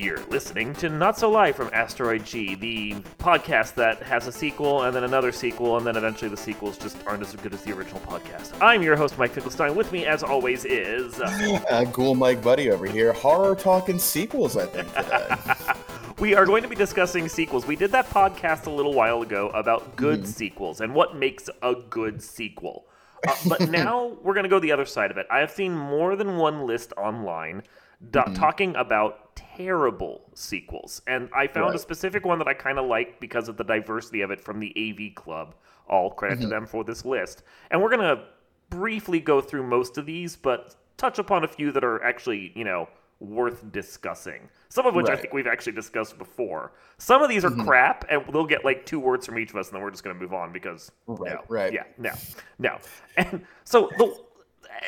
You're listening to Not So Live from Asteroid G, the podcast that has a sequel and then another sequel, and then eventually the sequels just aren't as good as the original podcast. I'm your host, Mike Finkelstein. With me, as always, is. Uh, Ghoul Mike Buddy over here. Horror talking sequels, I think, today. we are going to be discussing sequels. We did that podcast a little while ago about good sequels and what makes a good sequel. Uh, but now we're going to go the other side of it. I have seen more than one list online do- mm-hmm. talking about terrible sequels, and I found a specific one that I kind of like because of the diversity of it from the AV Club. All credit to mm-hmm. them for this list, and we're going to briefly go through most of these, but touch upon a few that are actually, you know, worth discussing. Some of which I think we've actually discussed before. Some of these are mm-hmm. crap, and they'll get like two words from each of us, and then we're just going to move on because Right, no, right. yeah, no, no. And so the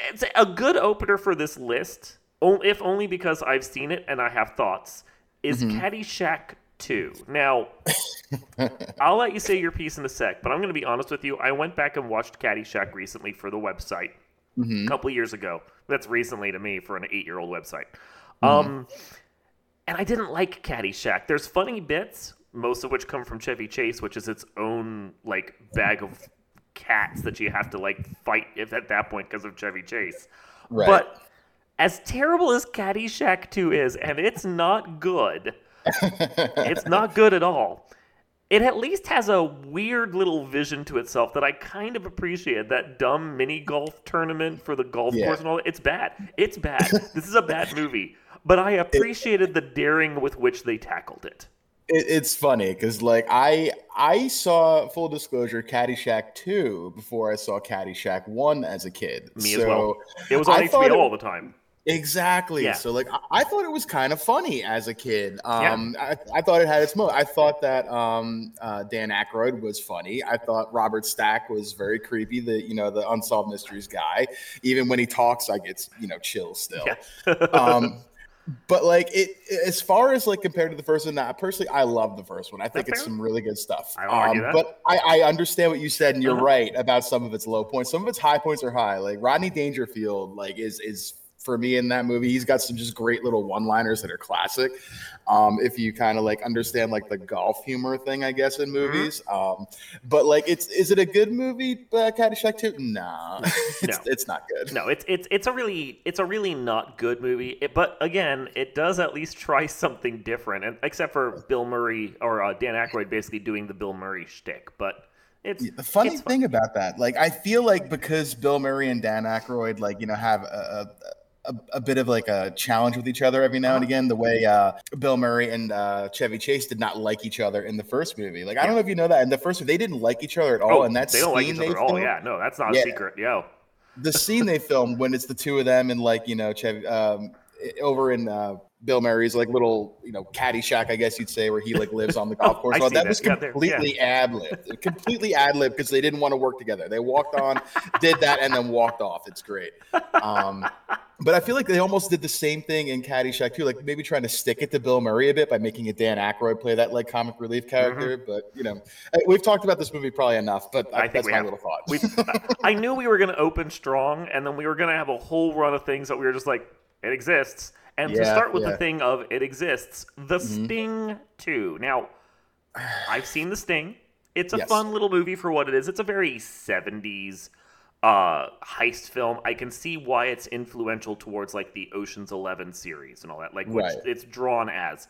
it's a good opener for this list, if only because I've seen it and I have thoughts. Is mm-hmm. Caddyshack two? Now, I'll let you say your piece in a sec, but I'm going to be honest with you. I went back and watched Caddyshack recently for the website a couple years ago. That's recently to me for an eight year old website. Mm-hmm. Um, and I didn't like Caddyshack. There's funny bits, most of which come from Chevy Chase, which is its own like bag of cats that you have to like fight if at that point because of Chevy Chase. Right. But as terrible as Caddyshack 2 is, and it's not good, it's not good at all. It at least has a weird little vision to itself that I kind of appreciate. That dumb mini golf tournament for the golf Yeah. course and all that. It's bad. It's bad. this is a bad movie. But I appreciated the daring with which they tackled it. It, it's funny because, like, I I saw full disclosure Caddyshack two before I saw Caddyshack one as a kid. Me so as well. It was on I HBO it- all the time. Exactly. Yeah. So, like, I, I thought it was kind of funny as a kid. Um, I, I thought it had its moment. I thought that um, uh, Dan Aykroyd was funny. I thought Robert Stack was very creepy. The you know the unsolved mysteries guy. Even when he talks, I get you know chills still. um, but like it, as far as like compared to the first one, I personally I love the first one. I think That's it's fair. some really good stuff. I that. But I, I understand what you said, and you're Uh-huh. right about some of its low points. Some of its high points are high. Like Rodney Dangerfield, like is is for me in that movie. He's got some just great little one-liners that are classic. Um, if you kind of like understand like the golf humor thing, I guess in Mm-hmm. movies. Um, but like, it's is it a good movie? Uh, Caddyshack Two? Nah, it's, No. it's not good. No, it's it's it's a really it's a really not good movie. It, but again, it does at least try something different, and except for Bill Murray or uh, Dan Aykroyd basically doing the Bill Murray shtick. But it's The funny it's thing about that, like, I feel like because Bill Murray and Dan Aykroyd, like, you know, have a, a, a, a bit of like a challenge with each other every now and Uh-huh. again, the way uh, Bill Murray and uh, Chevy Chase did not like each other in the first movie. Like, I don't know if you know that in the first movie, they didn't like each other at all. Oh, and that they don't like scene each they other at all. filmed- Yeah, no, that's not Yeah. a secret. Yo, the scene they filmed when it's the two of them and like you know Chevy, um, over in uh, Bill Murray's like little you know caddy shack, I guess you'd say, where he like lives on the golf course. Well, that that. was Yeah, there- completely ad lib, completely ad lib because they didn't want to work together. They walked on, did that, and then walked off. It's great. Um, but I feel like they almost did the same thing in Caddyshack too, like maybe trying to stick it to Bill Murray a bit by making it Dan Aykroyd play that like comic relief character. But you know, we've talked about this movie probably enough. But Mm-hmm. I think that's we my have. little thought. we I knew we were going to open strong, and then we were going to have a whole run of things that we were just like, it exists. And to start with yeah. the thing of it exists, the Sting two. Now, I've seen the Sting. It's a Yes. fun little movie for what it is. It's a very 70s uh heist film. I can see why it's influential towards like the Ocean's 11 series and all that. Like which Right. it's drawn as.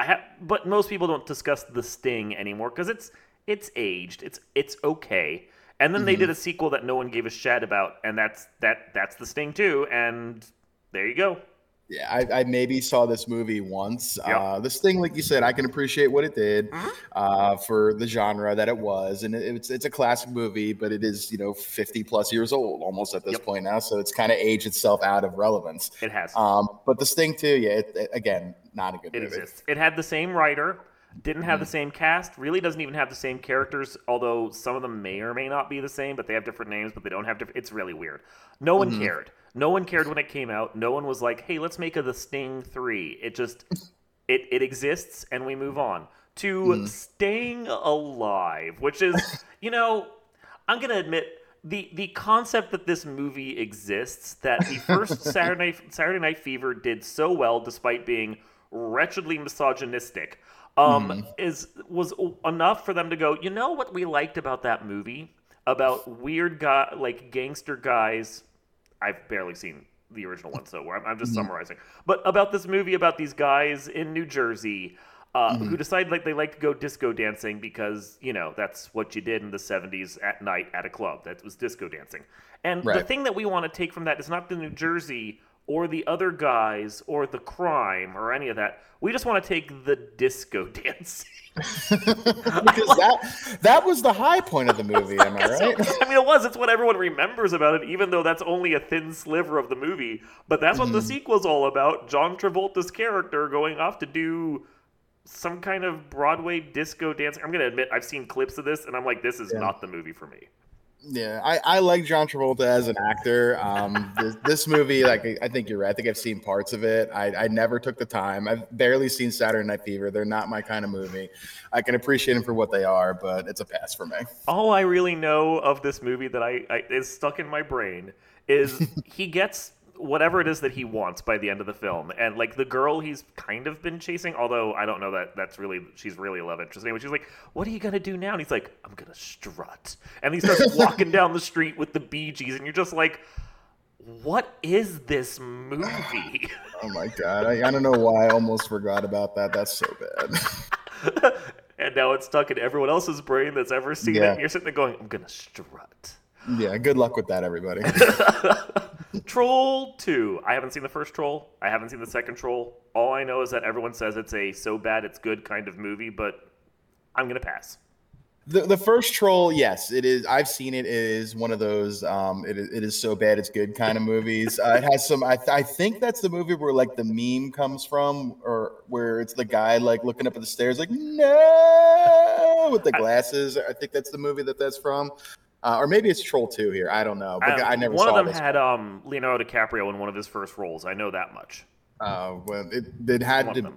I have but most people don't discuss the Sting anymore cuz it's it's aged. It's it's okay. And then they Mm-hmm. did a sequel that no one gave a shat about and that's that that's the Sting two and there you go. Yeah, I, I maybe saw this movie once. Uh, this thing, like you said, I can appreciate what it did Mm-hmm. uh, for the genre that it was, and it, it's it's a classic movie, but it is you know fifty plus years old almost at this Yep. point now, so it's kind of aged itself out of relevance. It has. Um, but this thing too, yeah, it, it- again, not a good It movie. exists. It had the same writer, didn't have the Mm-hmm. same cast, really doesn't even have the same characters, although some of them may or may not be the same, but they have different names, but they don't have different. It's really weird. No one Mm-hmm. cared. No one cared when it came out. No one was like, hey, let's make a The Sting 3. It just, it, it exists and we move on. To Mm-hmm. Staying Alive, which is, you know, I'm going to admit, the, the concept that this movie exists, that the first Saturday Saturday Night Fever did so well, despite being wretchedly misogynistic, um, mm. is was enough for them to go. You know what we liked about that movie about weird guy like gangster guys. I've barely seen the original one, so I'm, I'm just mm-hmm. summarizing. But about this movie about these guys in New Jersey uh, mm-hmm. who decide like they like to go disco dancing because you know that's what you did in the 70s at night at a club that was disco dancing and right. the thing that we want to take from that is not the new jersey or the other guys or the crime or any of that we just want to take the disco dancing because that that was the high point of the movie am i right i mean it was it's what everyone remembers about it even though that's only a thin sliver of the movie but that's what mm-hmm. the sequel's all about john travolta's character going off to do some kind of Broadway disco dancing. I'm gonna admit I've seen clips of this, and I'm like, this is yeah. not the movie for me. Yeah, I, I like John Travolta as an actor. Um, this, this, movie, like I think you're right. I think I've seen parts of it. I, I never took the time. I've barely seen Saturday Night Fever. They're not my kind of movie. I can appreciate them for what they are, but it's a pass for me. All I really know of this movie that I, I is stuck in my brain is he gets whatever it is that he wants by the end of the film. And like the girl he's kind of been chasing, although I don't know that that's really she's really a love interest anyway. She's like, "What are you gonna do now?" And he's like, "I'm gonna strut." And he starts walking down the street with the Bee Gees, and you're just like, "What is this movie?" oh my god, I, I don't know why I almost forgot about that. That's so bad. and now it's stuck in everyone else's brain that's ever seen yeah. it. And you're sitting there going, "I'm gonna strut." Yeah, good luck with that, everybody. Troll 2. I haven't seen the first Troll. I haven't seen the second Troll. All I know is that everyone says it's a so bad it's good kind of movie, but I'm going to pass. The, the first troll, yes, it is. I've seen it. It is one of those. Um, it, it is so bad it's good kind of movies. Uh, it has some. I, th- I think that's the movie where like the meme comes from, or where it's the guy like looking up at the stairs, like no, with the glasses. I think that's the movie that that's from. Uh, or maybe it's Troll Two here. I don't know. But I, I never. One of them had um, Leonardo DiCaprio in one of his first roles. I know that much. Uh, well, it, it had one to.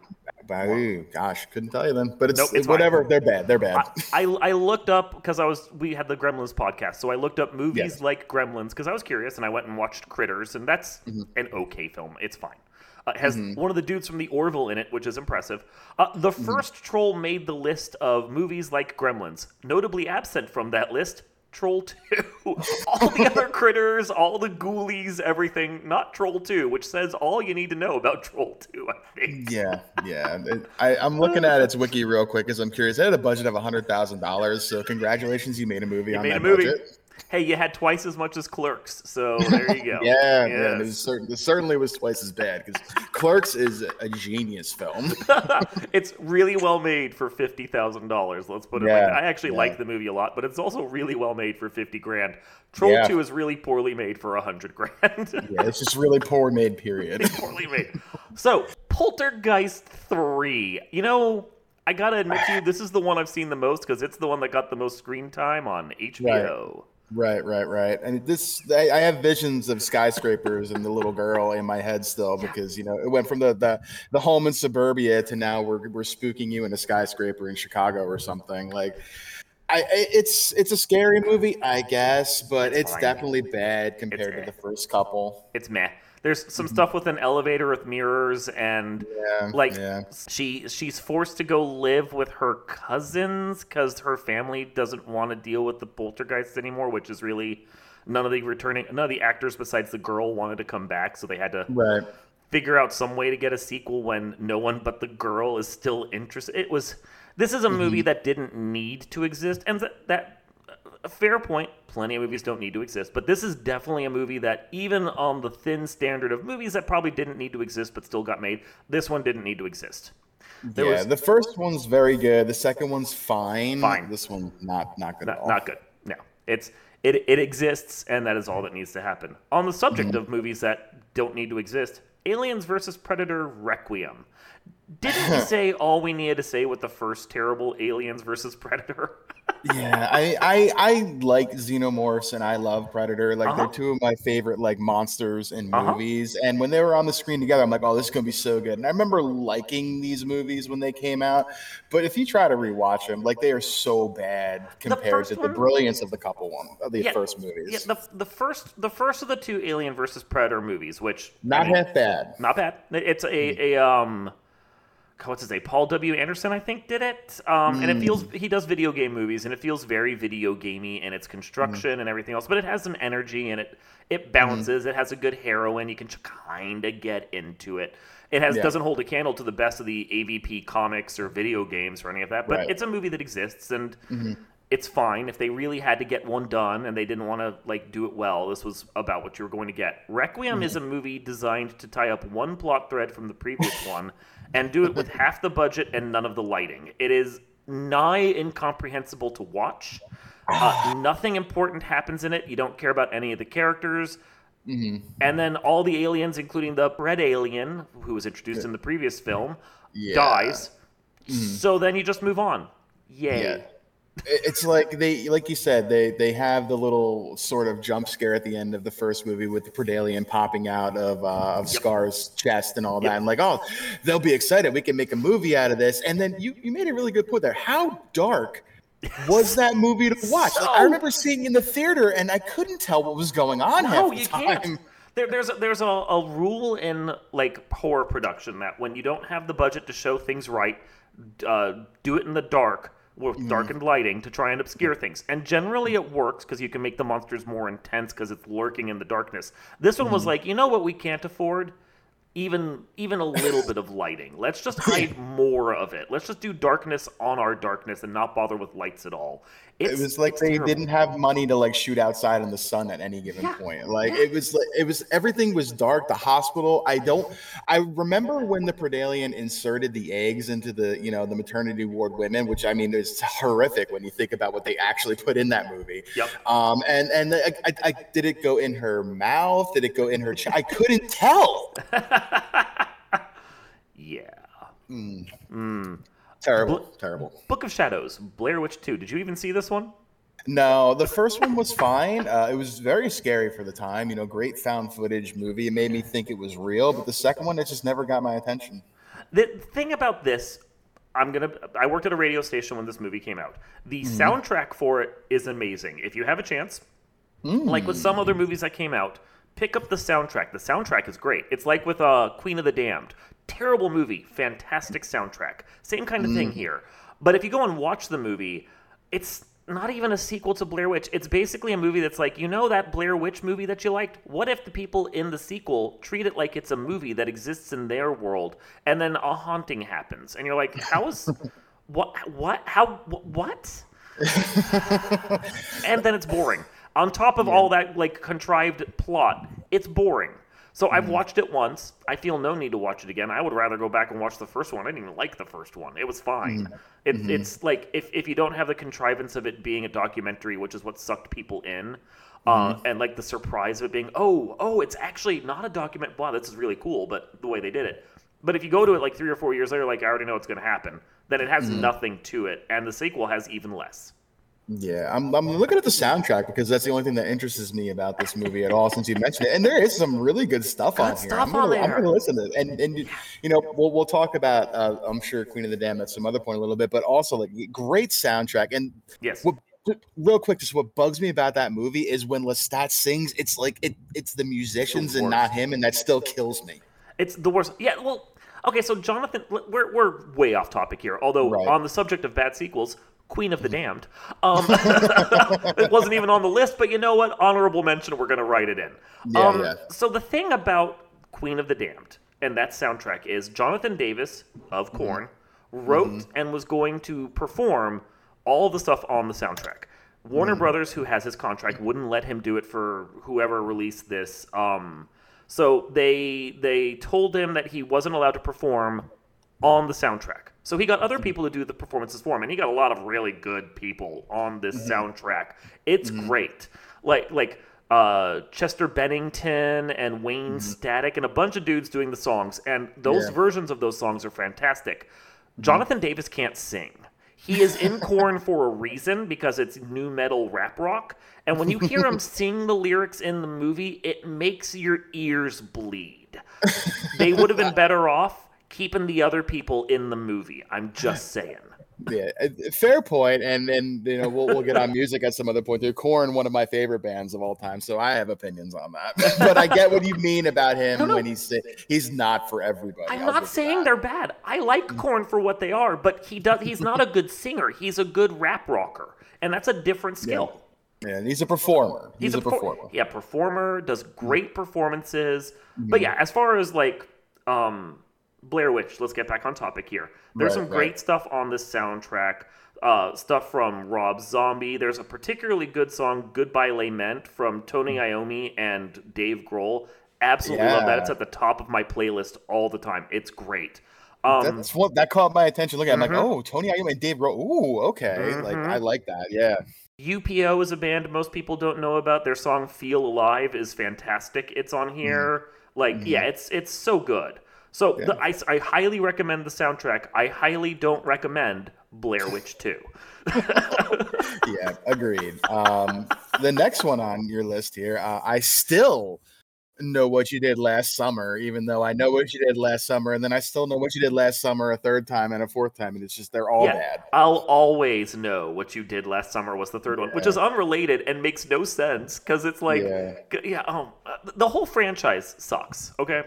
Ooh, gosh, couldn't tell you then. But it's, nope, it's whatever. Fine. They're bad. They're bad. I, I, I looked up because I was we had the Gremlins podcast, so I looked up movies yes. like Gremlins because I was curious, and I went and watched Critters, and that's mm-hmm. an okay film. It's fine. Uh, has mm-hmm. one of the dudes from the Orville in it, which is impressive. Uh, the 1st mm-hmm. Troll made the list of movies like Gremlins. Notably absent from that list Troll 2. all the other critters, all the ghoulies, everything, not Troll 2, which says all you need to know about Troll 2, I think. Yeah, yeah. I, am looking at its wiki real quick because I'm curious. It had a budget of $100,000, so congratulations, you made a movie you on made that a movie. budget hey, you had twice as much as Clerks, so there you go. yeah, yes. yeah, it, certain, it, certainly was twice as bad because Clerks is a genius film. it's really well made for fifty thousand dollars. Let's put it. Yeah, like I actually yeah. like the movie a lot, but it's also really well made for fifty grand. Troll yeah. Two is really poorly made for a hundred grand. yeah, it's just really poor made. Period. poorly made. So Poltergeist Three. You know. I gotta admit to you, this is the one I've seen the most because it's the one that got the most screen time on HBO. Right. Right, right, right. And this, I, I, have visions of skyscrapers and the little girl in my head still because you know it went from the the, the home in suburbia to now we're we're spooking you in a skyscraper in Chicago or something. Like, I, it's it's a scary movie, I guess, but it's, it's definitely bad compared to the first couple. It's meh. There's some mm-hmm. stuff with an elevator with mirrors and yeah, like yeah. she she's forced to go live with her cousins because her family doesn't want to deal with the poltergeists anymore, which is really none of the returning none of the actors besides the girl wanted to come back, so they had to right. figure out some way to get a sequel when no one but the girl is still interested. It was this is a movie mm-hmm. that didn't need to exist, and that that a fair point. Plenty of movies don't need to exist, but this is definitely a movie that, even on the thin standard of movies that probably didn't need to exist but still got made, this one didn't need to exist. There yeah, was, the first one's very good. The second one's fine. Fine. This one not not good not, at all. Not good. No, it's it it exists, and that is all that needs to happen. On the subject mm-hmm. of movies that don't need to exist, Aliens versus Predator Requiem. Didn't we say all we needed to say with the first terrible Aliens versus Predator? yeah, I, I I like xenomorphs and I love Predator. Like uh-huh. they're two of my favorite like monsters in uh-huh. movies. And when they were on the screen together, I'm like, oh, this is gonna be so good. And I remember liking these movies when they came out. But if you try to rewatch them, like they are so bad compared the to one, the brilliance of the couple one of the yeah, first movies. Yeah, the, the first the first of the two Alien versus Predator movies, which not I mean, half bad. Not bad. It's a, mm. a um what's his name? Paul W. Anderson, I think, did it. Um, mm. And it feels he does video game movies, and it feels very video gamey in its construction mm. and everything else. But it has some energy, and it it balances. Mm. It has a good heroine. You can kind of get into it. It has yeah. doesn't hold a candle to the best of the AVP comics or video games or any of that, but right. it's a movie that exists, and mm-hmm. It's fine. If they really had to get one done and they didn't want to like do it well, this was about what you were going to get. Requiem mm-hmm. is a movie designed to tie up one plot thread from the previous one and do it with half the budget and none of the lighting. It is nigh incomprehensible to watch. Uh, nothing important happens in it. You don't care about any of the characters. Mm-hmm. And then all the aliens, including the Predalien, who was introduced in the previous film, yeah. dies. Mm-hmm. So then you just move on. Yay. Yeah. It's like they, like you said, they they have the little sort of jump scare at the end of the first movie with the Predalien popping out of uh, of yep. Scar's chest and all yep. that, and like, oh, they'll be excited. We can make a movie out of this. And then you you made a really good point there. How dark was that movie to watch? So, like, I remember seeing in the theater, and I couldn't tell what was going on. No, you time. can't. There, there's a, there's a, a rule in like horror production that when you don't have the budget to show things right, uh, do it in the dark with darkened lighting to try and obscure things. And generally it works because you can make the monsters more intense because it's lurking in the darkness. This one was mm-hmm. like, you know what we can't afford? Even even a little bit of lighting. Let's just hide more of it. Let's just do darkness on our darkness and not bother with lights at all. It's, it was like they terrible. didn't have money to like shoot outside in the sun at any given yeah. point. Like yeah. it was like it was everything was dark. The hospital. I don't. I remember when the Predalien inserted the eggs into the you know the maternity ward women, which I mean is horrific when you think about what they actually put in that movie. Yep. Um. And and I, I, I did it go in her mouth? Did it go in her? Ch- I couldn't tell. yeah. Mm. Mm. Terrible. terrible. Book of Shadows, Blair Witch 2. Did you even see this one? No, the first one was fine. Uh, it was very scary for the time. You know, great found footage movie. It made me think it was real. But the second one, it just never got my attention. The thing about this, I'm gonna. I worked at a radio station when this movie came out. The mm. soundtrack for it is amazing. If you have a chance, mm. like with some other movies that came out, pick up the soundtrack. The soundtrack is great. It's like with uh, Queen of the Damned. Terrible movie, fantastic soundtrack. Same kind of mm. thing here. But if you go and watch the movie, it's not even a sequel to Blair Witch. It's basically a movie that's like, you know that Blair Witch movie that you liked? What if the people in the sequel treat it like it's a movie that exists in their world and then a haunting happens? And you're like, how is what what how what? and then it's boring. On top of yeah. all that like contrived plot, it's boring. So mm-hmm. I've watched it once. I feel no need to watch it again. I would rather go back and watch the first one. I didn't even like the first one. It was fine. Mm-hmm. It, mm-hmm. It's like if, if you don't have the contrivance of it being a documentary, which is what sucked people in, uh, mm-hmm. and like the surprise of it being, oh, oh, it's actually not a document. Wow, this is really cool. But the way they did it. But if you go to it like three or four years later, like I already know what's going to happen, then it has mm-hmm. nothing to it, and the sequel has even less. Yeah, I'm, I'm looking at the soundtrack because that's the only thing that interests me about this movie at all since you mentioned it. And there is some really good stuff good on here. Stuff I'm gonna, I'm gonna listen to it. And and you know, we'll we'll talk about uh, I'm sure Queen of the Damned at some other point a little bit, but also like great soundtrack. And yes, what, real quick, just what bugs me about that movie is when Lestat sings, it's like it it's the musicians and not him, and that still kills me. It's the worst. Yeah, well, okay, so Jonathan, we're, we're way off topic here. Although right. on the subject of bad sequels, Queen of the Damned. Um, it wasn't even on the list, but you know what? Honorable mention. We're going to write it in. Yeah, um, yeah. So the thing about Queen of the Damned and that soundtrack is Jonathan Davis of Korn mm-hmm. wrote mm-hmm. and was going to perform all the stuff on the soundtrack. Warner mm-hmm. Brothers, who has his contract, wouldn't let him do it for whoever released this. Um, so they they told him that he wasn't allowed to perform on the soundtrack. So he got other people to do the performances for him, and he got a lot of really good people on this mm-hmm. soundtrack. It's mm-hmm. great. Like like uh, Chester Bennington and Wayne mm-hmm. Static and a bunch of dudes doing the songs, and those yeah. versions of those songs are fantastic. Mm-hmm. Jonathan Davis can't sing. He is in Korn for a reason because it's nu metal rap rock, and when you hear him sing the lyrics in the movie, it makes your ears bleed. They would have been better off keeping the other people in the movie. I'm just saying. yeah, fair point, and and you know we'll we'll get on music at some other point. They're Korn, one of my favorite bands of all time, so I have opinions on that. but I get what you mean about him no, no. when he's he's not for everybody. I'm I'll not saying that. they're bad. I like Korn for what they are, but he does. He's not a good singer. He's a good rap rocker, and that's a different skill. Yeah, yeah he's a performer. He's, he's a, a, performer. Yeah, performer does great performances. Mm-hmm. But yeah, as far as like um Blair Witch, let's get back on topic here. There's right, some great right. stuff on this soundtrack. Uh, stuff from Rob Zombie. There's a particularly good song, Goodbye Lament, from Tony Iommi and Dave Grohl. Absolutely yeah. love that. It's at the top of my playlist all the time. It's great. Um, That's what that caught my attention. Look at, mm-hmm. I'm like, mm-hmm. oh, Tony Iommi and Dave Grohl. Ooh, okay. Mm-hmm. Like I like that. Yeah. UPO is a band most people don't know about. Their song "Feel Alive" is fantastic. It's on here. Mm-hmm. Like, yeah, mm-hmm. it's it's so good. So yeah. the, I, I highly recommend the soundtrack. I highly don't recommend Blair Witch 2. yeah, agreed. Um, the next one on your list here, uh, I still know what you did last summer, even though I know what you did last summer, and then I still know what you did last summer a third time and a fourth time, and it's just they're all yeah, bad. I'll always know what you did last summer was the third yeah. one, which is unrelated and makes no sense because it's like, yeah, yeah um, the whole franchise sucks. Okay,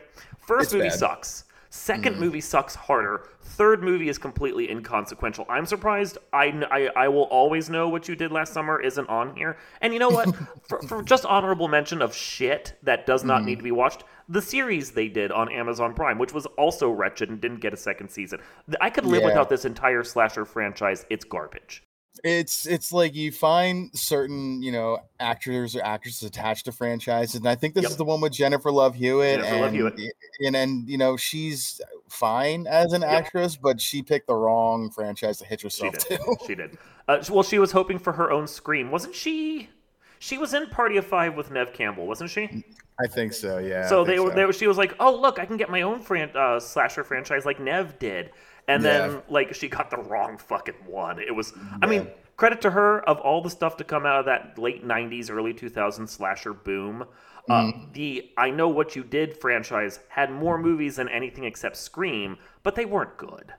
First it's movie bad. sucks. 2nd mm. movie sucks harder. Third movie is completely inconsequential. I'm surprised. I, I, I will always know what you did last summer isn't on here. And you know what? for, for, just honorable mention of shit that does not mm. need to be watched, the series they did on Amazon Prime, which was also wretched and didn't get a second season. I could live yeah. without this entire slasher franchise. It's garbage it's it's like you find certain you know actors or actresses attached to franchises and i think this yep. is the one with jennifer love hewitt jennifer and, love hewitt. and and you know she's fine as an yep. actress but she picked the wrong franchise to hitch herself she did. to she did uh, well she was hoping for her own scream wasn't she she was in party of five with Neve campbell wasn't she I think so, yeah. So they were, so. they were. She was like, "Oh, look, I can get my own fran- uh, slasher franchise like Neve did." And yeah. then like she got the wrong fucking one. It was, yeah. I mean, credit to her of all the stuff to come out of that late '90s, early 2000s slasher boom. Uh, mm-hmm. Uh, the I Know What You Did franchise had more movies than anything except Scream, but they weren't good.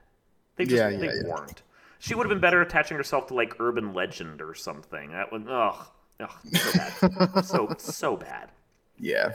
They just yeah, they weren't. She would have been better attaching herself to like urban legend or something. That would ugh, ugh so bad, so so bad. Yeah.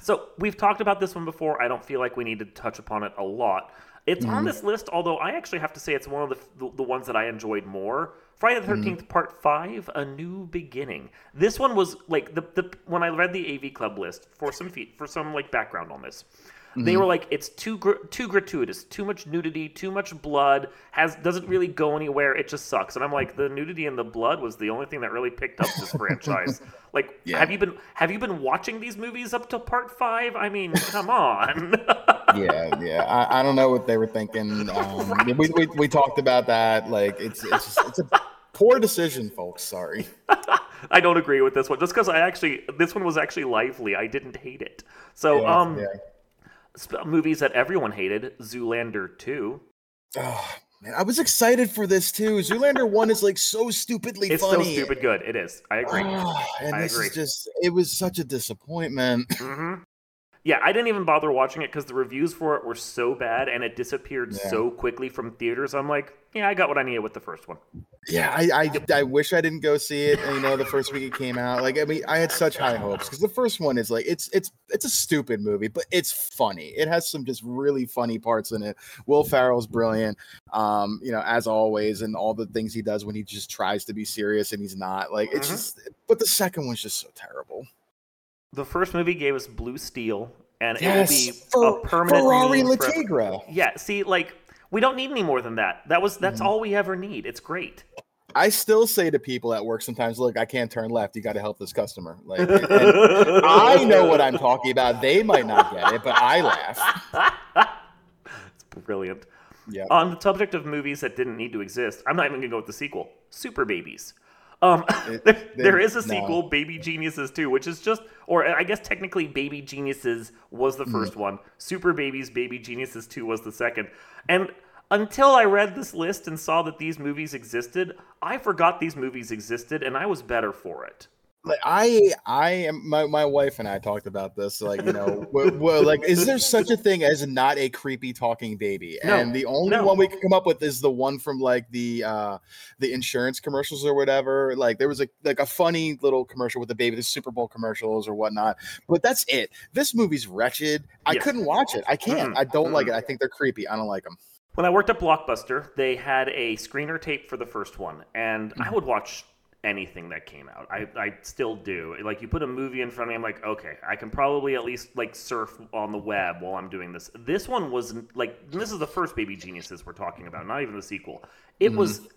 So we've talked about this one before. I don't feel like we need to touch upon it a lot. It's mm-hmm. on this list, although I actually have to say it's one of the, the, the ones that I enjoyed more. Friday the 13th, mm-hmm. Part 5, A New Beginning. This one was like the, the when I read the AV Club list for some feet, for some like background on this. Mm-hmm. They were like, it's too gr- too gratuitous, too much nudity, too much blood. Has doesn't really go anywhere. It just sucks. And I'm like, the nudity and the blood was the only thing that really picked up this franchise. Like, yeah. have you been have you been watching these movies up to part five? I mean, come on. yeah, yeah. I, I, don't know what they were thinking. Um, right. we, we, we talked about that. Like, it's it's just, it's a poor decision, folks. Sorry. I don't agree with this one. Just because I actually this one was actually lively. I didn't hate it. So yeah, um. Yeah movies that everyone hated, Zoolander 2. Oh, man, I was excited for this too. Zoolander 1 is like so stupidly it's funny. It's so stupid good. It is. I agree. Oh, and I this agree. is just, it was such a disappointment. Mm-hmm. Yeah, I didn't even bother watching it because the reviews for it were so bad and it disappeared yeah. so quickly from theaters. I'm like, yeah, I got what I needed with the first one. Yeah, I, I, I wish I didn't go see it. You know, the first week it came out, like I mean, I had such high hopes because the first one is like it's it's it's a stupid movie, but it's funny. It has some just really funny parts in it. Will Ferrell's brilliant, um, you know, as always, and all the things he does when he just tries to be serious and he's not. Like it's mm-hmm. just, but the second one's just so terrible the first movie gave us Blue Steel, and yes, it will be for, a permanent Ferrari Le Tigre. Yeah, see, like we don't need any more than that. That was that's mm. all we ever need. It's great. I still say to people at work sometimes, look, I can't turn left. You got to help this customer. Like, I know what I'm talking about. They might not get it, but I laugh. it's brilliant. Yeah. On the subject of movies that didn't need to exist, I'm not even gonna go with the sequel. Super Babies. Um, it, there, there is a sequel, no. Baby Geniuses 2, which is just, or I guess technically Baby Geniuses was the 1st mm. one. Super Babies, Baby Geniuses 2 was the second. And until I read this list and saw that these movies existed, I forgot these movies existed and I was better for it. Like I I am my, my wife and I talked about this like you know well, like is there such a thing as not a creepy talking baby no, and the only no. one we can come up with is the one from like the uh the insurance commercials or whatever like there was a like a funny little commercial with the baby the Super Bowl commercials or whatnot but that's it this movie's wretched I yes. couldn't watch it I can't mm-hmm. I don't mm-hmm. like it I think they're creepy I don't like them when I worked at Blockbuster they had a screener tape for the first one and mm-hmm. I would watch anything that came out. I, I still do. Like you put a movie in front of me, I'm like, okay, I can probably at least like surf on the web while I'm doing this. This one was like this is the first Baby Geniuses we're talking about, not even the sequel. It mm-hmm. was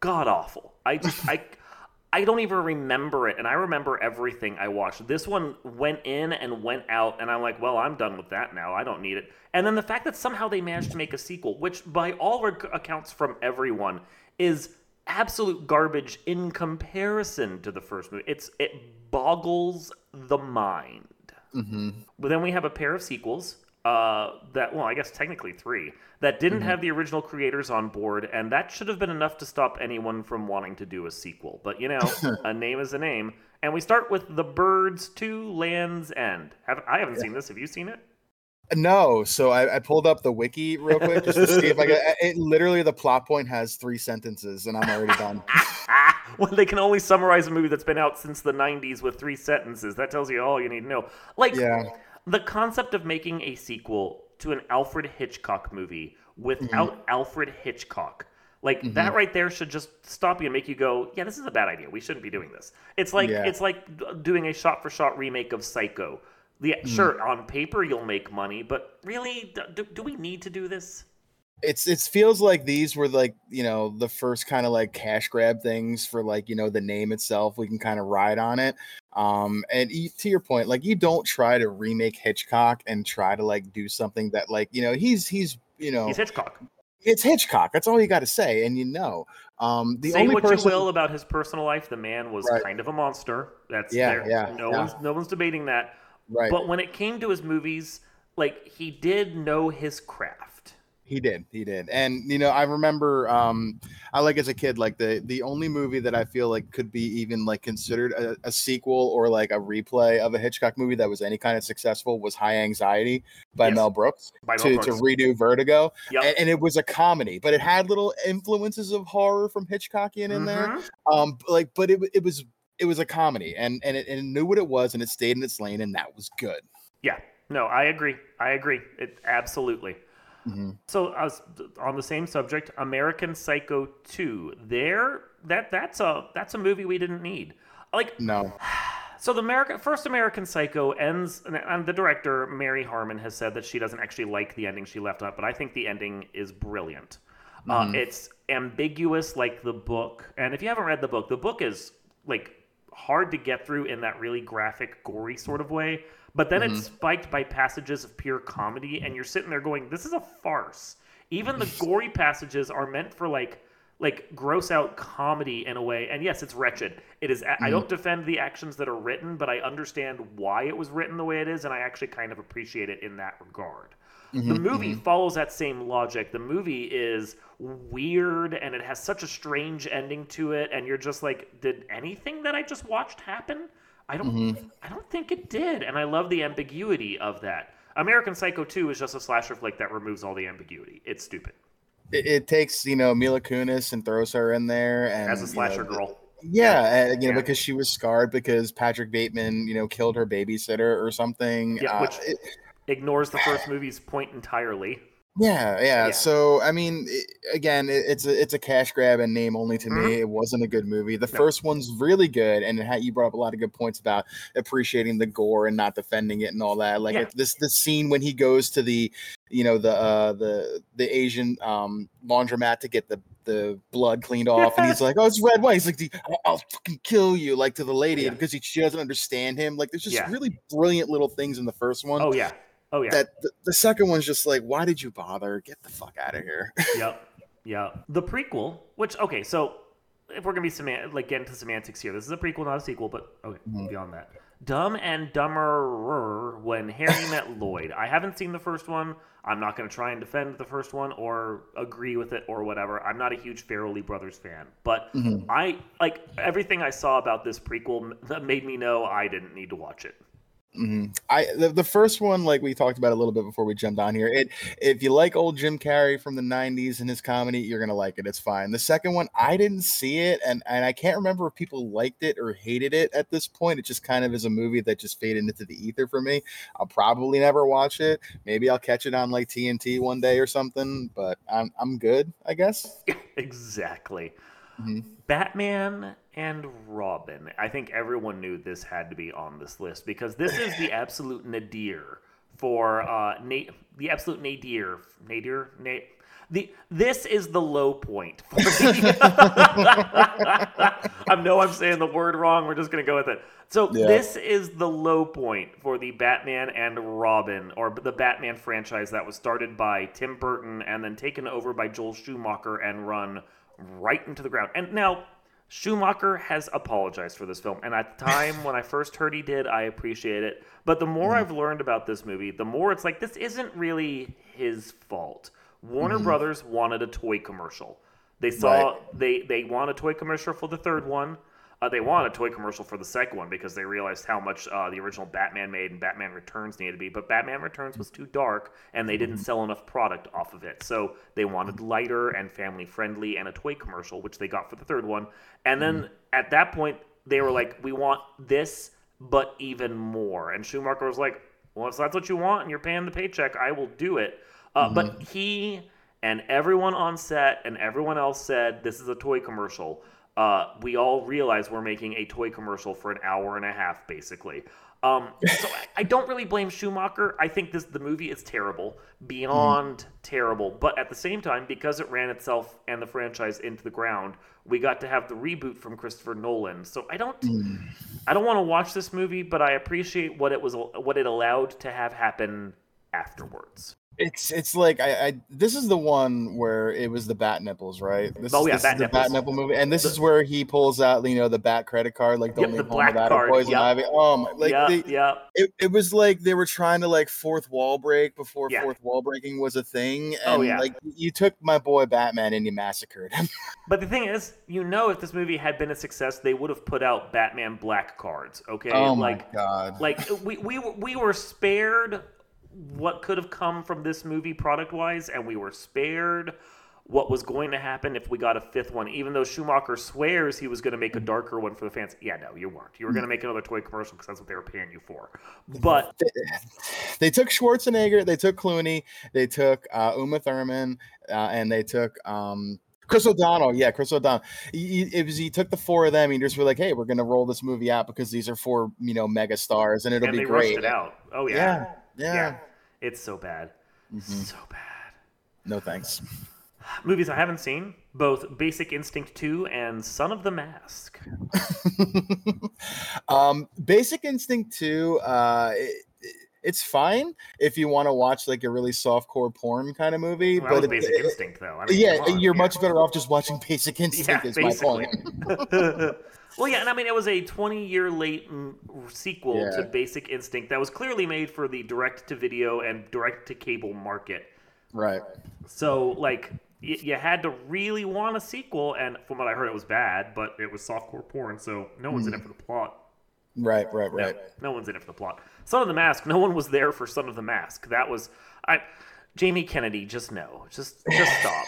god awful. I just I I don't even remember it, and I remember everything I watched. This one went in and went out, and I'm like, well, I'm done with that now. I don't need it. And then the fact that somehow they managed to make a sequel, which by all accounts from everyone is absolute garbage in comparison to the first movie. It's it boggles the mind. Mm-hmm. But then we have a pair of sequels uh, that well, I guess technically three that didn't mm-hmm. have the original creators on board, and that should have been enough to stop anyone from wanting to do a sequel. But you know, a name is a name, and we start with the Birds to Land's End. Have, I haven't yeah. seen this. Have you seen it? No, so I, I, pulled up the wiki real quick just to see if I get it. Literally, the plot point has three sentences, and I'm already done. well, they can only summarize a movie that's been out since the '90s with three sentences. That tells you all you need to know. Like, yeah. the concept of making a sequel to an Alfred Hitchcock movie without mm-hmm. Alfred Hitchcock. Like mm-hmm. that right there should just stop you and make you go, "Yeah, this is a bad idea. We shouldn't be doing this." It's like yeah. it's like doing a shot-for-shot remake of Psycho the, mm. Sure, on paper you'll make money, but really, do, do we need to do this? It's it feels like these were like you know the first kind of like cash grab things for like you know the name itself. We can kind of ride on it. Um, and to your point, like you don't try to remake Hitchcock and try to like do something that like you know he's he's you know he's Hitchcock it's Hitchcock. That's all you got to say, and you know. Um, the say only what person... you will about his personal life. The man was right. kind of a monster. That's yeah, there. yeah. No yeah. one's no one's debating that. Right. But when it came to his movies, like he did know his craft. He did, he did, and you know, I remember, um, I like as a kid, like the the only movie that I feel like could be even like considered a, a sequel or like a replay of a Hitchcock movie that was any kind of successful was High Anxiety by yes. Mel Brooks by to, Mel Brooks. to redo Vertigo, yep. and, and, it was a comedy, but it had little influences of horror from Hitchcockian in mm-hmm. there, um, like, but it it was it was a comedy and and it, and it knew what it was and it stayed in its lane and that was good. Yeah. No, I agree. I agree. It absolutely. Mm-hmm. So uh, on the same subject, American Psycho 2. There that that's a that's a movie we didn't need. Like No. So the American first American Psycho ends, and the director Mary Harron has said that she doesn't actually like the ending she left up, but I think the ending is brilliant. Uh, mm-hmm. Uh, it's ambiguous like the book, and if you haven't read the book, the book is like hard to get through in that really graphic, gory sort of way. But then mm-hmm. it's spiked by passages of pure comedy, and you're sitting there going, "This is a farce." Even the gory passages are meant for like like gross out comedy in a way. And yes, it's wretched. It is. Mm-hmm. I don't defend the actions that are written, but I understand why it was written the way it is, and I actually kind of appreciate it in that regard. Mm-hmm, the movie mm-hmm. follows that same logic. The movie is weird and it has such a strange ending to it, and you're just like, did anything that I just watched happen? I don't. Mm-hmm. I don't think it did, and I love the ambiguity of that. American Psycho 2 is just a slasher flick that removes all the ambiguity. It's stupid. It, it takes you know Mila Kunis and throws her in there and as a slasher you know, girl. Yeah, you know, yeah. because she was scarred because Patrick Bateman, you know, killed her babysitter or something. Yeah, uh, which it, ignores the first movie's point entirely. Yeah, yeah, yeah. So I mean, it, again, it, it's a it's a cash grab and name only to mm-hmm. me. It wasn't a good movie. The no. first one's really good, and had, you brought up a lot of good points about appreciating the gore and not defending it and all that. Like yeah. this this scene when he goes to the you know the uh the the Asian um laundromat to get the the blood cleaned off, and he's like, "Oh, it's red wine." He's like, "I'll, I'll fucking kill you!" Like to the lady yeah. because he, she doesn't understand him. Like there's just yeah. really brilliant little things in the first one. Oh yeah, Oh yeah. That the, the second one's just like, why did you bother? Get the fuck out of here. yep. Yeah. The prequel, which okay, so if we're gonna be semant- like get into semantics here, this is a prequel, not a sequel, but okay, mm-hmm. beyond that. Dumb and Dumber when Harry met Lloyd. I haven't seen the first one. I'm not going to try and defend the first one or agree with it or whatever. I'm not a huge Farrelly Brothers fan, but mm-hmm. I like everything I saw about this prequel that made me know I didn't need to watch it. Mm-hmm. I the, the first one, like we talked about a little bit before we jumped on here. It if you like old Jim Carrey from the '90s and his comedy, you're gonna like it. It's fine. The second one, I didn't see it, and and I can't remember if people liked it or hated it at this point. It just kind of is a movie that just faded into the ether for me. I'll probably never watch it. Maybe I'll catch it on like TNT one day or something. But I'm I'm good, I guess. exactly. Mm-hmm. Batman and Robin. I think everyone knew this had to be on this list because this is the absolute nadir for uh, na- the absolute nadir, nadir, na- the this is the low point. For the- I know I'm saying the word wrong. We're just gonna go with it. So yeah. this is the low point for the Batman and Robin, or the Batman franchise that was started by Tim Burton and then taken over by Joel Schumacher and run right into the ground. And now Schumacher has apologized for this film, and at the time when I first heard he did, I appreciate it. But the more mm-hmm. I've learned about this movie, the more it's like this isn't really his fault. Warner mm-hmm. Brothers wanted a toy commercial. They saw right. they they want a toy commercial for the third one. Uh, they want a toy commercial for the second one because they realized how much uh, the original Batman made and Batman Returns needed to be. But Batman Returns was too dark and they didn't sell enough product off of it. So they wanted lighter and family friendly and a toy commercial, which they got for the third one. And then mm-hmm. at that point, they were like, we want this, but even more. And Schumacher was like, well, if that's what you want and you're paying the paycheck, I will do it. Uh, mm-hmm. But he and everyone on set and everyone else said, this is a toy commercial uh, we all realize we're making a toy commercial for an hour and a half, basically. Um, so I, don't really blame Schumacher. I think this the movie is terrible, beyond mm. terrible. But at the same time, because it ran itself and the franchise into the ground, we got to have the reboot from Christopher Nolan. So I don't, mm. I don't want to watch this movie, but I appreciate what it was, what it allowed to have happen afterwards. It's it's like I, I this is the one where it was the bat nipples, right? This oh yeah, this bat is the bat nipple movie, and this the, is where he pulls out you know the bat credit card, like don't yep, leave home without card. poison yep. ivy. Oh my, like yeah, they, yeah. It, it was like they were trying to like fourth wall break before yeah. fourth wall breaking was a thing, oh, and oh, yeah. like you took my boy Batman and you massacred him. but the thing is, you know, if this movie had been a success, they would have put out Batman Black cards. Okay, oh like, my god, like we we we were spared what could have come from this movie product wise, and we were spared what was going to happen if we got a fifth one. Even though Schumacher swears he was going to make a darker one for the fans. Yeah, no, you weren't. You were going to make another toy commercial because that's what they were paying you for. But they took Schwarzenegger, they took Clooney, they took uh, Uma Thurman, uh, and they took. Um, Chris O'Donnell, yeah, Chris O'Donnell. He, it was he took the four of them. He just were like, "Hey, we're gonna roll this movie out because these are four, you know, mega stars, and it'll and be great." it out. Oh yeah. yeah. Yeah. yeah. It's so bad. Mm-hmm. So bad. No thanks. Movies I haven't seen both Basic Instinct 2 and Son of the Mask. um, Basic Instinct 2, uh, it, it's fine if you want to watch like a really soft core porn kind of movie. Well, but Basic it, Instinct, though. I mean, yeah, you're yeah. much better off just watching Basic Instinct. Yeah, is basically. my point. Well, yeah, and I mean, it was a 20 year late sequel yeah. to Basic Instinct that was clearly made for the direct to video and direct to cable market. Right. So, like, y- you had to really want a sequel, and from what I heard, it was bad, but it was softcore porn, so no one's mm. in it hmm. for the plot. Right, right, right. No, no, one's in it for the plot. Son of the Mask, no one was there for Son of the Mask. That was I Jamie Kennedy, just no. Just just stop.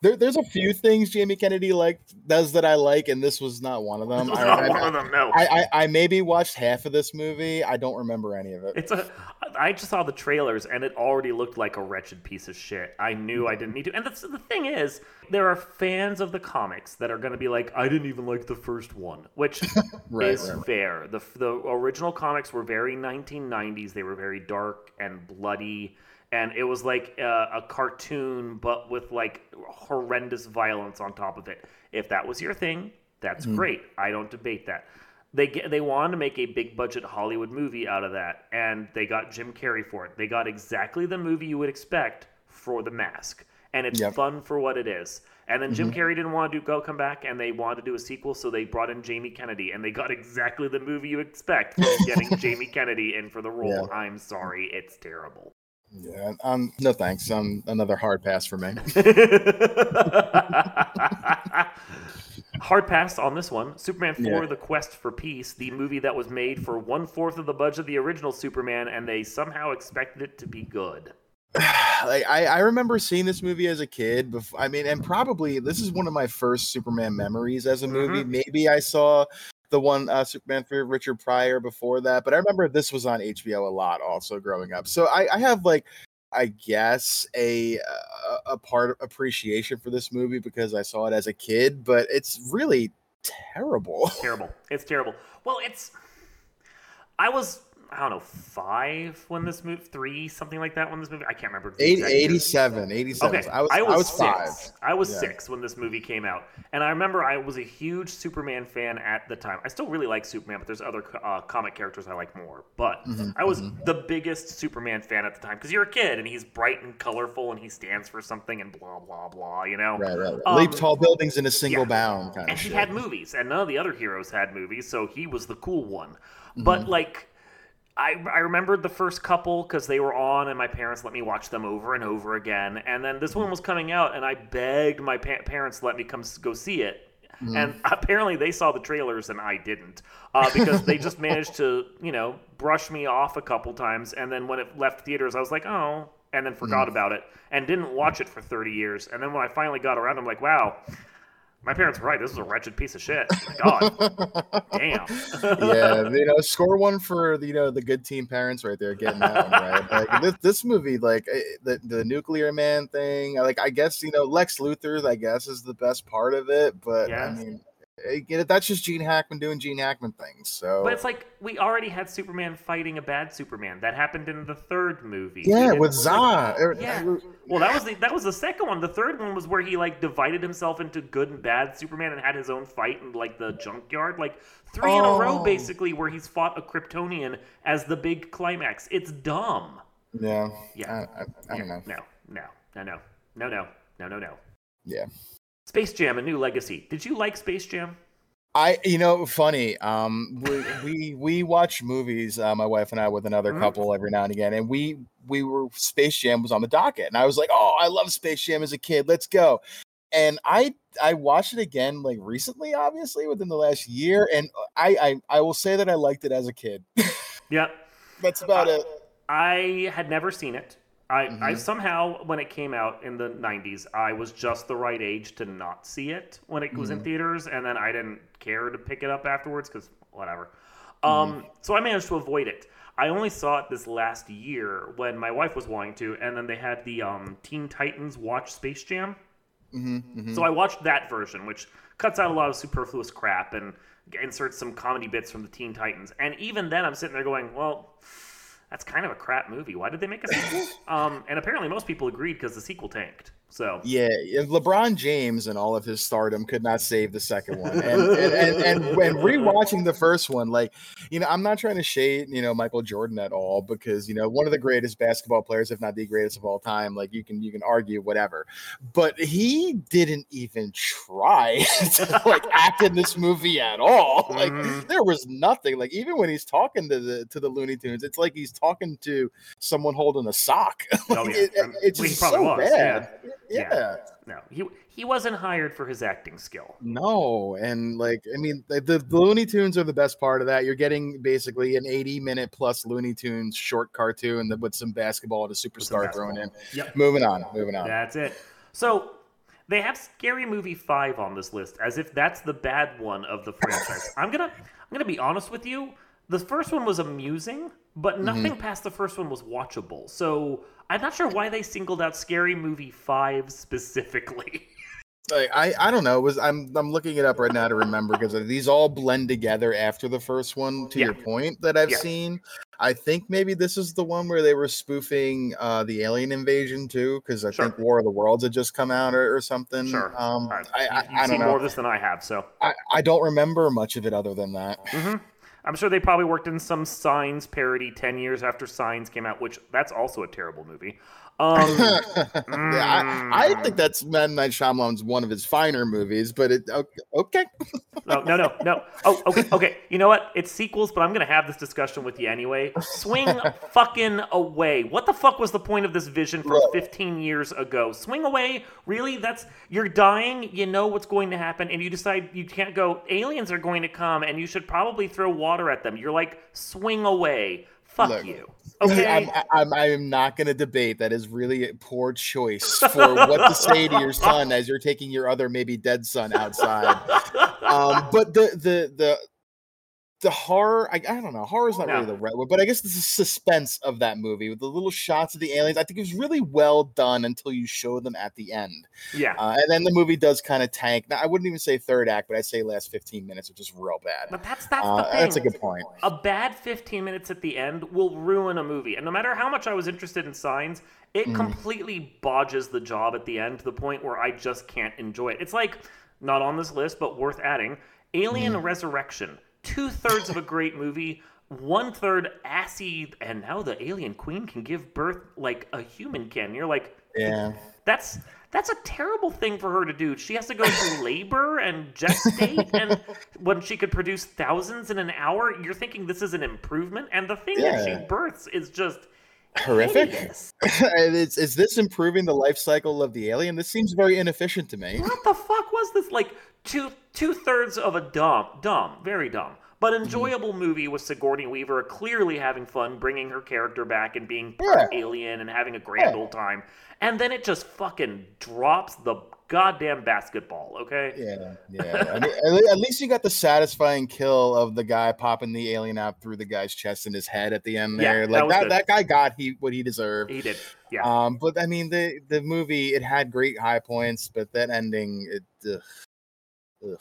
There, there's a few things Jamie Kennedy like does that I like, and this was not one of them. I, I, one of them. No, I, I, I maybe watched half of this movie. I don't remember any of it. It's a. I just saw the trailers, and it already looked like a wretched piece of shit. I knew I didn't need to. And that's, the thing is, there are fans of the comics that are going to be like, I didn't even like the first one, which right, is right, fair. The the original comics were very 1990s. They were very dark and bloody and it was like a, a, cartoon but with like horrendous violence on top of it if that was your thing that's mm. great i don't debate that they get, they wanted to make a big budget hollywood movie out of that and they got jim carrey for it they got exactly the movie you would expect for the mask and it's yep. fun for what it is. And then Jim mm-hmm. Carrey didn't want to do go come back, and they wanted to do a sequel, so they brought in Jamie Kennedy, and they got exactly the movie you expect from getting Jamie Kennedy in for the role. Yeah. I'm sorry, it's terrible. Yeah, um, no thanks. Um, another hard pass for me. hard pass on this one. Superman 4 yeah. The Quest for Peace, the movie that was made for one fourth of the budget of the original Superman, and they somehow expected it to be good. like I, I remember seeing this movie as a kid. Before, I mean, and probably this is one of my first Superman memories as a movie. Mm-hmm. Maybe I saw the one uh, Superman for Richard Pryor before that, but I remember this was on HBO a lot also growing up. So I, I have like I guess a a part appreciation for this movie because I saw it as a kid, but it's really terrible. Terrible. It's terrible. Well, it's I was I don't know, five when this movie, three, something like that when this movie, I can't remember. 80, 87, 87. Okay. I was, I was, I was five. I was yeah. six when this movie came out. And I remember I was a huge Superman fan at the time. I still really like Superman, but there's other uh, comic characters I like more. But mm-hmm, I was mm-hmm. the biggest Superman fan at the time because you're a kid and he's bright and colorful and he stands for something and blah, blah, blah, you know? Right, right, right. Um, Leap tall buildings in a single yeah. bound kind and of he shit. had movies and none of the other heroes had movies, so he was the cool one. Mm-hmm. But like, I, I remembered the first couple because they were on and my parents let me watch them over and over again. And then this one was coming out and I begged my pa- parents to let me come go see it. Mm. And apparently they saw the trailers and I didn't uh, because they just managed to, you know, brush me off a couple times. And then when it left theaters, I was like, oh, and then forgot mm. about it and didn't watch it for 30 years. And then when I finally got around, I'm like, wow, my parents were right. This is a wretched piece of shit. God, damn. yeah, you know, score one for you know the good team parents right there getting that one right. Like this, this movie, like eh, the the nuclear man thing. Like I guess you know Lex Luthor, I guess is the best part of it. But yes. I mean, it. That's just Gene Hackman doing Gene Hackman things. So, but it's like we already had Superman fighting a bad Superman. That happened in the third movie. Yeah, with Zod. Er, yeah. Well, that was the, that was the second one. The third one was where he like divided himself into good and bad Superman and had his own fight in like the junkyard. Like three oh. in a row, oh. basically, where he's fought a Kryptonian as the big climax. It's dumb. Yeah. Yeah. I, I, I don't know. No. No. No. No. No. No. No. No. No. Yeah. Space Jam: A New Legacy. Did you like Space Jam? I, you know, funny. Um, we we, we watch movies. Uh, my wife and I with another mm-hmm. couple every now and again, and we we were Space Jam was on the docket, and I was like, oh, I love Space Jam as a kid. Let's go. And I I watched it again like recently, obviously within the last year, and I I, I will say that I liked it as a kid. yeah, that's about it. I had never seen it. I, mm-hmm. I somehow when it came out in the 90s i was just the right age to not see it when it was mm-hmm. in theaters and then i didn't care to pick it up afterwards because whatever mm-hmm. um, so i managed to avoid it i only saw it this last year when my wife was wanting to and then they had the um, teen titans watch space jam mm-hmm. Mm-hmm. so i watched that version which cuts out a lot of superfluous crap and inserts some comedy bits from the teen titans and even then i'm sitting there going well that's kind of a crap movie. Why did they make a sequel? um, and apparently most people agreed because the sequel tanked. So yeah, LeBron James and all of his stardom could not save the second one. And and, and, and when rewatching the first one, like you know, I'm not trying to shade you know Michael Jordan at all because you know one of the greatest basketball players, if not the greatest of all time. Like you can you can argue whatever, but he didn't even try to like act in this movie at all. Like mm-hmm. there was nothing. Like even when he's talking to the to the Looney Tunes, it's like he's talking to someone holding a sock. Oh, yeah. it, it, it's just so was, bad. Yeah yeah. yeah. No, he he wasn't hired for his acting skill. No, and like I mean, the, the Looney Tunes are the best part of that. You're getting basically an 80 minute plus Looney Tunes short cartoon with some basketball and a superstar thrown in. Yep. Moving on. Moving on. That's it. So they have Scary Movie five on this list, as if that's the bad one of the franchise. I'm gonna I'm gonna be honest with you. The first one was amusing, but mm-hmm. nothing mm-hmm. past the first one was watchable. So I'm not sure why they singled out Scary Movie Five specifically. Like, I I don't know. It was I'm I'm looking it up right now to remember because these all blend together after the first one. To yeah. your point that I've yeah. seen, I think maybe this is the one where they were spoofing uh, the alien invasion too, because I sure. think War of the Worlds had just come out or, or something. Sure. Um, right. I, I, You've I don't know. more of this than I have, so I, I don't remember much of it other than that. Mm-hmm. I'm sure they probably worked in some Signs parody 10 years after Signs came out, which that's also a terrible movie. Um, yeah, I, I, think that's M. Night Shyamalan's one of his finer movies, but it okay. no, no, no, no. Oh, okay, okay. You know what? It's sequels, but I'm gonna have this discussion with you anyway. Swing fucking away. What the fuck was the point of this vision from 15 years ago? Swing away. Really? That's you're dying. You know what's going to happen, and you decide you can't go. Aliens are going to come, and you should probably throw water at them. You're like, swing away. Fuck Look, you. Okay. I'm, I'm, I'm not going to debate. That is really a poor choice for what to say to your son as you're taking your other maybe dead son outside. Um, but the the the the horror I, I don't know horror is not no. really the right word but i guess this is suspense of that movie with the little shots of the aliens i think it was really well done until you show them at the end yeah uh, and then the movie does kind of tank now i wouldn't even say third act but i'd say last 15 minutes are just real bad but that's that's uh, the thing. that's a good point a bad 15 minutes at the end will ruin a movie and no matter how much i was interested in signs it mm. completely bodges the job at the end to the point where i just can't enjoy it it's like not on this list but worth adding alien mm. resurrection two thirds of a great movie, one third assy, and now the alien queen can give birth like a human can. You're like, yeah, that's that's a terrible thing for her to do. She has to go through labor and gestate, and when she could produce thousands in an hour, you're thinking this is an improvement, and the thing yeah. that she births is just horrific. is, is this improving the life cycle of the alien? This seems very inefficient to me. What the fuck was this? Like two two thirds of a dumb, dumb, very dumb, but mm-hmm. enjoyable movie with Sigourney Weaver clearly having fun, bringing her character back and being yeah. alien and having a grand yeah. old time, and then it just fucking drops the goddamn basketball. Okay. Yeah, yeah. At least you got the satisfying kill of the guy popping the alien out through the guy's chest and his head at the end there. Yeah, like that, that, that, guy got he what he deserved. He did. Yeah. Um, but I mean the the movie it had great high points, but that ending it. Ugh Ugh.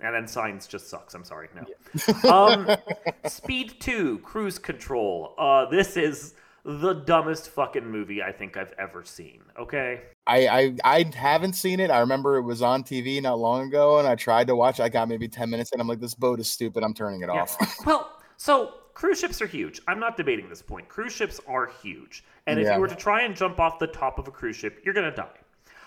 And then Signs just sucks. I'm sorry. No. Yeah. um, Speed 2, Cruise Control. Uh, this is the dumbest fucking movie I think I've ever seen. Okay. I, I I haven't seen it. I remember it was on TV not long ago, and I tried to watch. I got maybe ten minutes, and I'm like, this boat is stupid. I'm turning it yeah. off. well, so cruise ships are huge. I'm not debating this point. Cruise ships are huge, and if yeah. you were to try and jump off the top of a cruise ship, you're gonna die.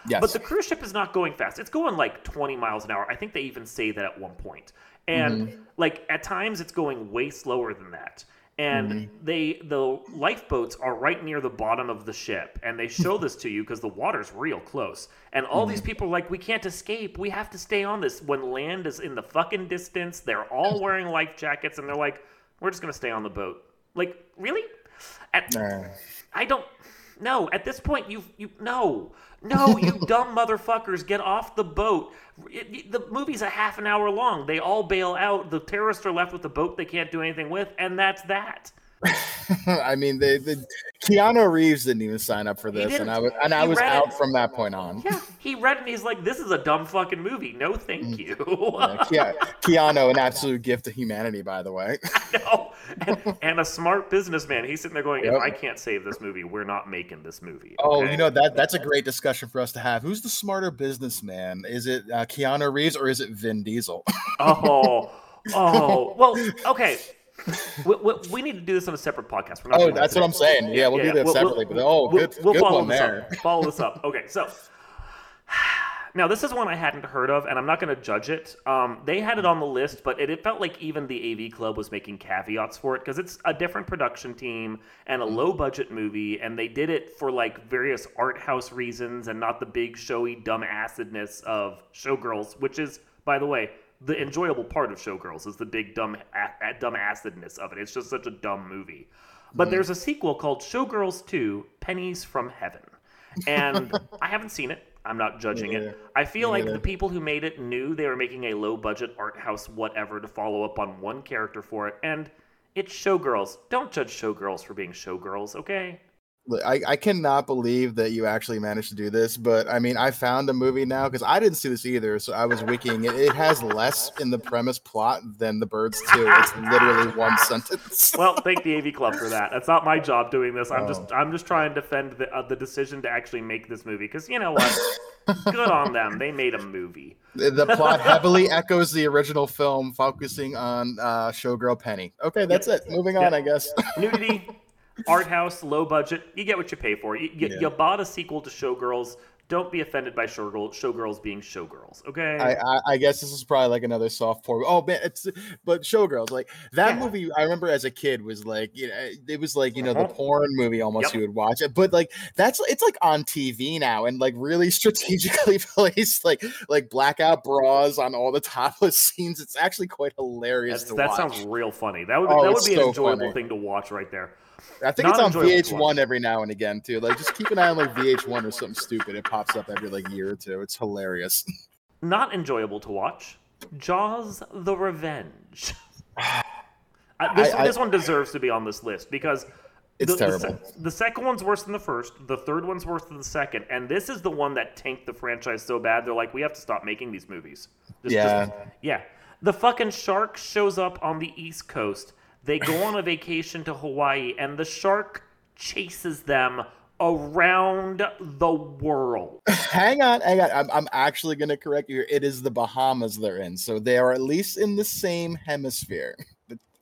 Yes. But the cruise ship is not going fast. It's going like 20 miles an hour. I think they even say that at one point. And mm-hmm. like at times it's going way slower than that. And mm-hmm. they the lifeboats are right near the bottom of the ship and they show this to you because the water's real close. And all mm-hmm. these people are like we can't escape. We have to stay on this when land is in the fucking distance. They're all wearing life jackets and they're like we're just going to stay on the boat. Like, really? At, nah. I don't no, at this point, you you no, no, you dumb motherfuckers, get off the boat. It, it, the movie's a half an hour long. They all bail out. The terrorists are left with the boat they can't do anything with, and that's that. I mean, they, they, Keanu Reeves didn't even sign up for this, and I was and I was out it. from that point on. Yeah, he read and he's like, "This is a dumb fucking movie. No, thank mm. you." yeah, Keanu, an absolute gift to humanity, by the way. I know, and, and, a smart businessman. He's sitting there going, yep. "If I can't save this movie, we're not making this movie." Oh, okay? Oh, you know that that's a great discussion for us to have. Who's the smarter businessman? Is it uh, Keanu Reeves or is it Vin Diesel? oh, oh, well, okay we, we, we, need to do this on a separate podcast. We're not oh, that's what I'm saying. Yeah, we'll yeah, do that we'll, separately. We'll, but oh, good, we'll, good one there. Up. Follow this up. Okay, so now this is one I hadn't heard of, and I'm not going to judge it. Um, they had it on the list, but it, it, felt like even the AV Club was making caveats for it because it's a different production team and a mm. low budget movie, and they did it for like various art house reasons and not the big showy dumb acidness of Showgirls, which is, by the way, the enjoyable part of Showgirls is the big dumb a- dumb acidness of it. It's just such a dumb movie. But mm. there's a sequel called Showgirls 2: Pennies from Heaven. And I haven't seen it. I'm not judging it. I feel like the people who made it knew they were making a low budget art house whatever to follow up on one character for it and it's Showgirls. Don't judge Showgirls for being Showgirls, okay? I, I cannot believe that you actually managed to do this, but I mean, I found a movie now because I didn't see this either. So I was wikiing it. It has less in the premise plot than The Birds 2. It's literally one sentence. well, thank the AV Club for that. That's not my job doing this. I'm oh. just I'm just trying to defend the, uh, the decision to actually make this movie because you know what? Good on them. They made a movie. The plot heavily echoes the original film, focusing on uh, showgirl Penny. Okay, that's yep. it. Moving on, yep. I guess. Nudity, art house, low budget. You get what you pay for. You, you, yeah. you bought a sequel to Showgirls. Don't be offended by showgirl, showgirls being showgirls. Okay. I, I, I, guess this is probably like another soft porn. Oh man, it's but showgirls like that yeah. movie. I remember as a kid was like you know it was like you know uh-huh. the porn movie almost yep. you would watch it, but like that's it's like on TV now and like really strategically placed like like blackout bras on all the topless scenes. It's actually quite hilarious. that watch. sounds real funny. That would oh, that would be so an enjoyable funny. thing to watch right there. I think it's on VH1 every now and again too. Like just keep an eye on like VH1 or something stupid. It pops up every like year or two. It's hilarious. Not enjoyable to watch. Jaws: The Revenge. uh, this, I, I, this one deserves to be on this list because it's the, terrible. The, the, second one's worse than the first. The third one's worse than the second, and this is the one that tanked the franchise so bad. They're like, we have to stop making these movies. Just, yeah, just, yeah. The fucking shark shows up on the East Coast they go on a vacation to Hawaii, and the shark chases them around the world. hang on, hang on. I'm, I'm actually going to correct you here. It is the Bahamas they're in. So they are at least in the same hemisphere.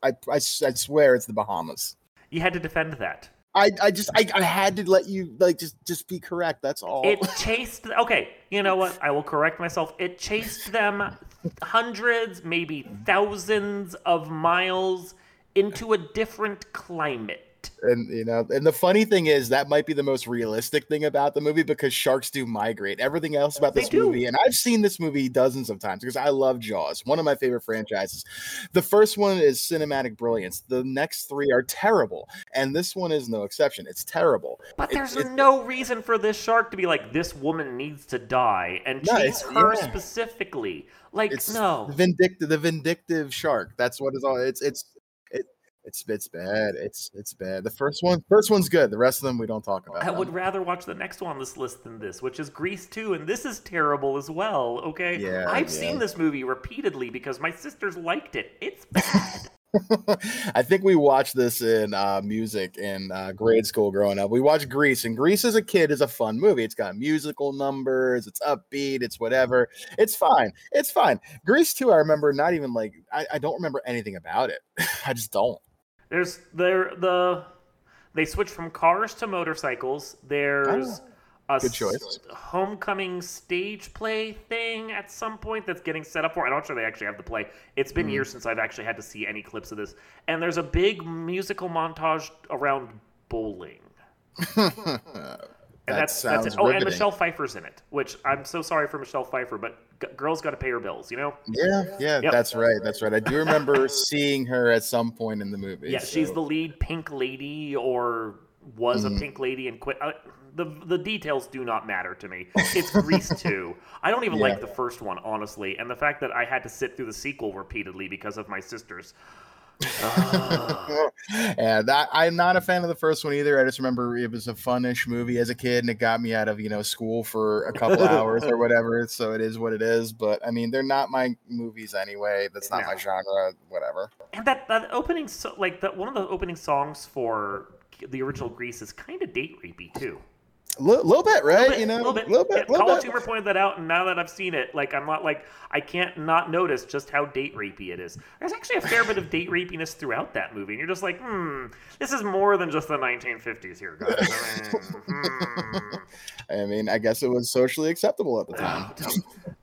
I, I, I swear it's the Bahamas. You had to defend that. I, I just I, I had to let you like just just be correct. That's all. It chased. Okay, you know what? I will correct myself. It chased them hundreds, maybe thousands of miles into a different climate. And you know, and the funny thing is that might be the most realistic thing about the movie because sharks do migrate. Everything else about this movie, and I've seen this movie dozens of times because I love Jaws, one of my favorite franchises. The first one is cinematic brilliance. The next three are terrible, and this one is no exception. It's terrible. But there's no reason for this shark to be like this woman needs to die and no, chase her yeah. specifically. Like it's no, vindictive, the vindictive shark. That's what it's all. It's it's it's it's bad. It's it's bad. The first one, first one's good. The rest of them we don't talk about. I would rather watch the next one on this list than this, which is Grease 2, and this is terrible as well. Okay, yeah, I've yeah. seen this movie repeatedly because my sisters liked it. It's bad. I think we watched this in uh, music in uh, grade school growing up. We watched Grease, and Grease as a kid is a fun movie. It's got musical numbers, it's upbeat, it's whatever. It's fine. It's fine. Grease 2, I remember not even like, I, I don't remember anything about it. I just don't. There's there the they switch from cars to motorcycles. There's oh, a good choice. homecoming stage play thing at some point that's getting set up for. I'm not sure they actually have the play. It's been mm. years since I've actually had to see any clips of this. And there's a big musical montage around bowling. And that that's that's it. Oh, riveting. and Michelle Pfeiffer's in it, which I'm so sorry for Michelle Pfeiffer, but g- girls got to pay her bills, you know? Yeah, yeah, yep. that's right. That's right. I do remember seeing her at some point in the movie. Yeah, so. she's the lead pink lady or was mm. a pink lady and quit. Uh, the the details do not matter to me. It's Grease 2. I don't even yeah. like the first one, honestly, and the fact that I had to sit through the sequel repeatedly because of my sisters Ah. and that, I'm not a fan of the first one either. I just remember it was a funnish movie as a kid, and it got me out of you know school for a couple hours or whatever. So it is what it is. But I mean, they're not my movies anyway. That's not no. my genre. Whatever. And that that opening, so, like that one of the opening songs for the original Grease is kind of date rapey too. A little, little bit, right? Little bit, you know, a little bit. Little bit, yeah, College Humor pointed that out, and now that I've seen it, like I'm not like I can't not notice just how date rapey it is. There's actually a fair bit of date rapiness throughout that movie, and you're just like, hmm, this is more than just the 1950s here, guys. I mean, hmm. I mean, I guess it was socially acceptable at the time.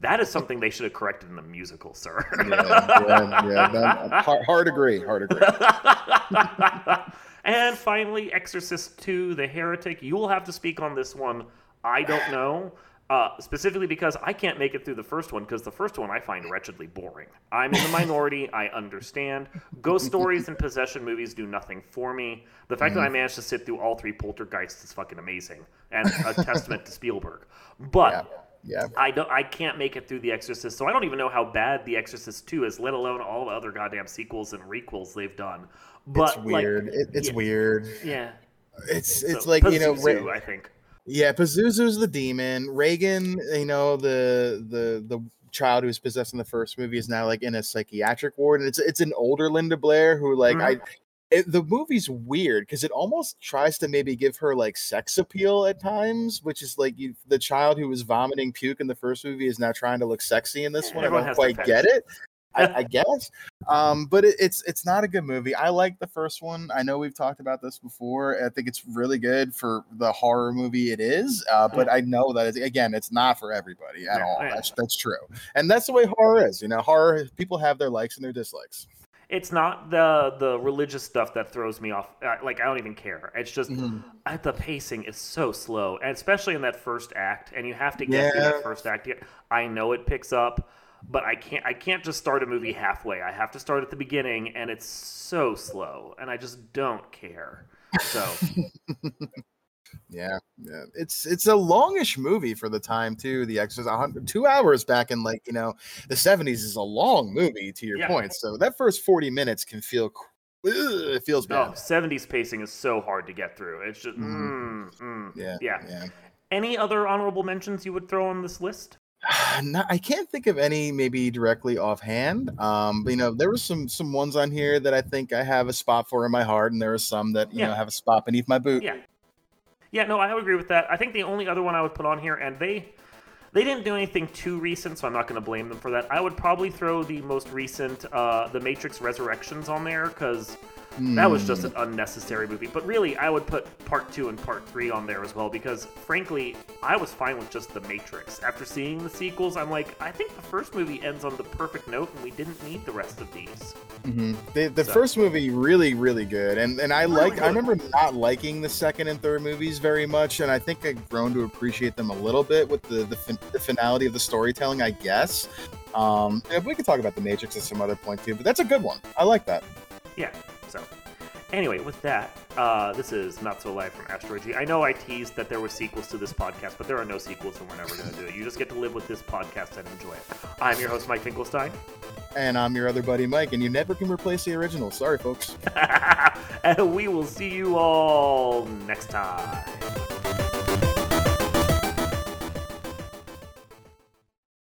that is something they should have corrected in the musical, sir. yeah, yeah, yeah. Hard, hard agree. Hard agree. And finally, Exorcist 2, The Heretic. You will have to speak on this one. I don't know. Uh, specifically because I can't make it through the first one because the first one I find wretchedly boring. I'm in the minority. I understand. Ghost stories and possession movies do nothing for me. The fact mm-hmm. that I mm-hmm. managed to sit through all three Poltergeists is fucking amazing and a testament to Spielberg. But yeah. Yeah. I don't I can't make it through The Exorcist, so I don't even know how bad The Exorcist 2 is, let alone all the other goddamn sequels and requels they've done. But it's weird. Like, it, it's yeah, weird. Yeah. It's it's So, like you know, Ra- I think. yeah, Pazuzu's the demon. Regan, you know, the the the child who was possessed in the first movie is now like in a psychiatric ward, and it's it's an older Linda Blair who like I. Mm-hmm. It, the movie's weird because it almost tries to maybe give her like sex appeal at times, which is like you, the child who was vomiting puke in the first movie is now trying to look sexy in this one. I Everyone don't quite get it. I, I guess. Um, but it, it's it's not a good movie. I like the first one. I know we've talked about this before. I think it's really good for the horror movie it is. Uh, but I know that it's, again, it's not for everybody at Yeah, all. That's that's true, and that's the way horror is. You know, horror people have their likes and their dislikes. It's not the the religious stuff that throws me off. Uh, Like I don't even care. It's just Mhm. uh, the pacing is so slow, and especially in that first act. And you have to get through that first act. I know it picks up, but I can't. I can't just start a movie halfway. I have to start at the beginning, and it's so slow, and I just don't care. So Yeah, yeah. It's it's a longish movie for the time too. The Exorcist, a hundred- two hours back in like you know the seventies is a long movie. To your Yeah. point, so that first forty minutes can feel. Ugh, it feels no, bad. 70s pacing is so hard to get through. It's just Mhm. mm, mm. Yeah, yeah. yeah. Any other honorable mentions you would throw on this list? No, I can't think of any maybe directly offhand. Um, but you know, there were some some ones on here that I think I have a spot for in my heart, and there are some that you Yeah. know have a spot beneath my boot. Yeah. Yeah, no, I agree with that. I think the only other one I would put on here, and they they didn't do anything too recent, so I'm not going to blame them for that. I would probably throw the most recent, uh, The Matrix Resurrections, on there because that was just an unnecessary movie. But really, I would put Part Two and Part Three on there as well because, frankly, I was fine with just The Matrix. After seeing the sequels, I'm like, I think the first movie ends on the perfect note, and we didn't need the rest of these. hmm The, the So- first movie really really good, and and I Really like I remember not liking the second and third movies very much, and I think I've grown to appreciate them a little bit with the the, fin- the finality of the storytelling. I guess. Um, we could talk about the Matrix at some other point too, but that's a good one. I like that. Yeah. So, anyway, with that, uh, this is Not So Live from Asteroid G. I know I teased that there were sequels to this podcast, but there are no sequels, and we're never going to do it. You just get to live with this podcast and enjoy it. I'm your host, Mike Finkelstein. And I'm your other buddy Mike, and you never can replace the original. Sorry, folks. and we will see you all next time.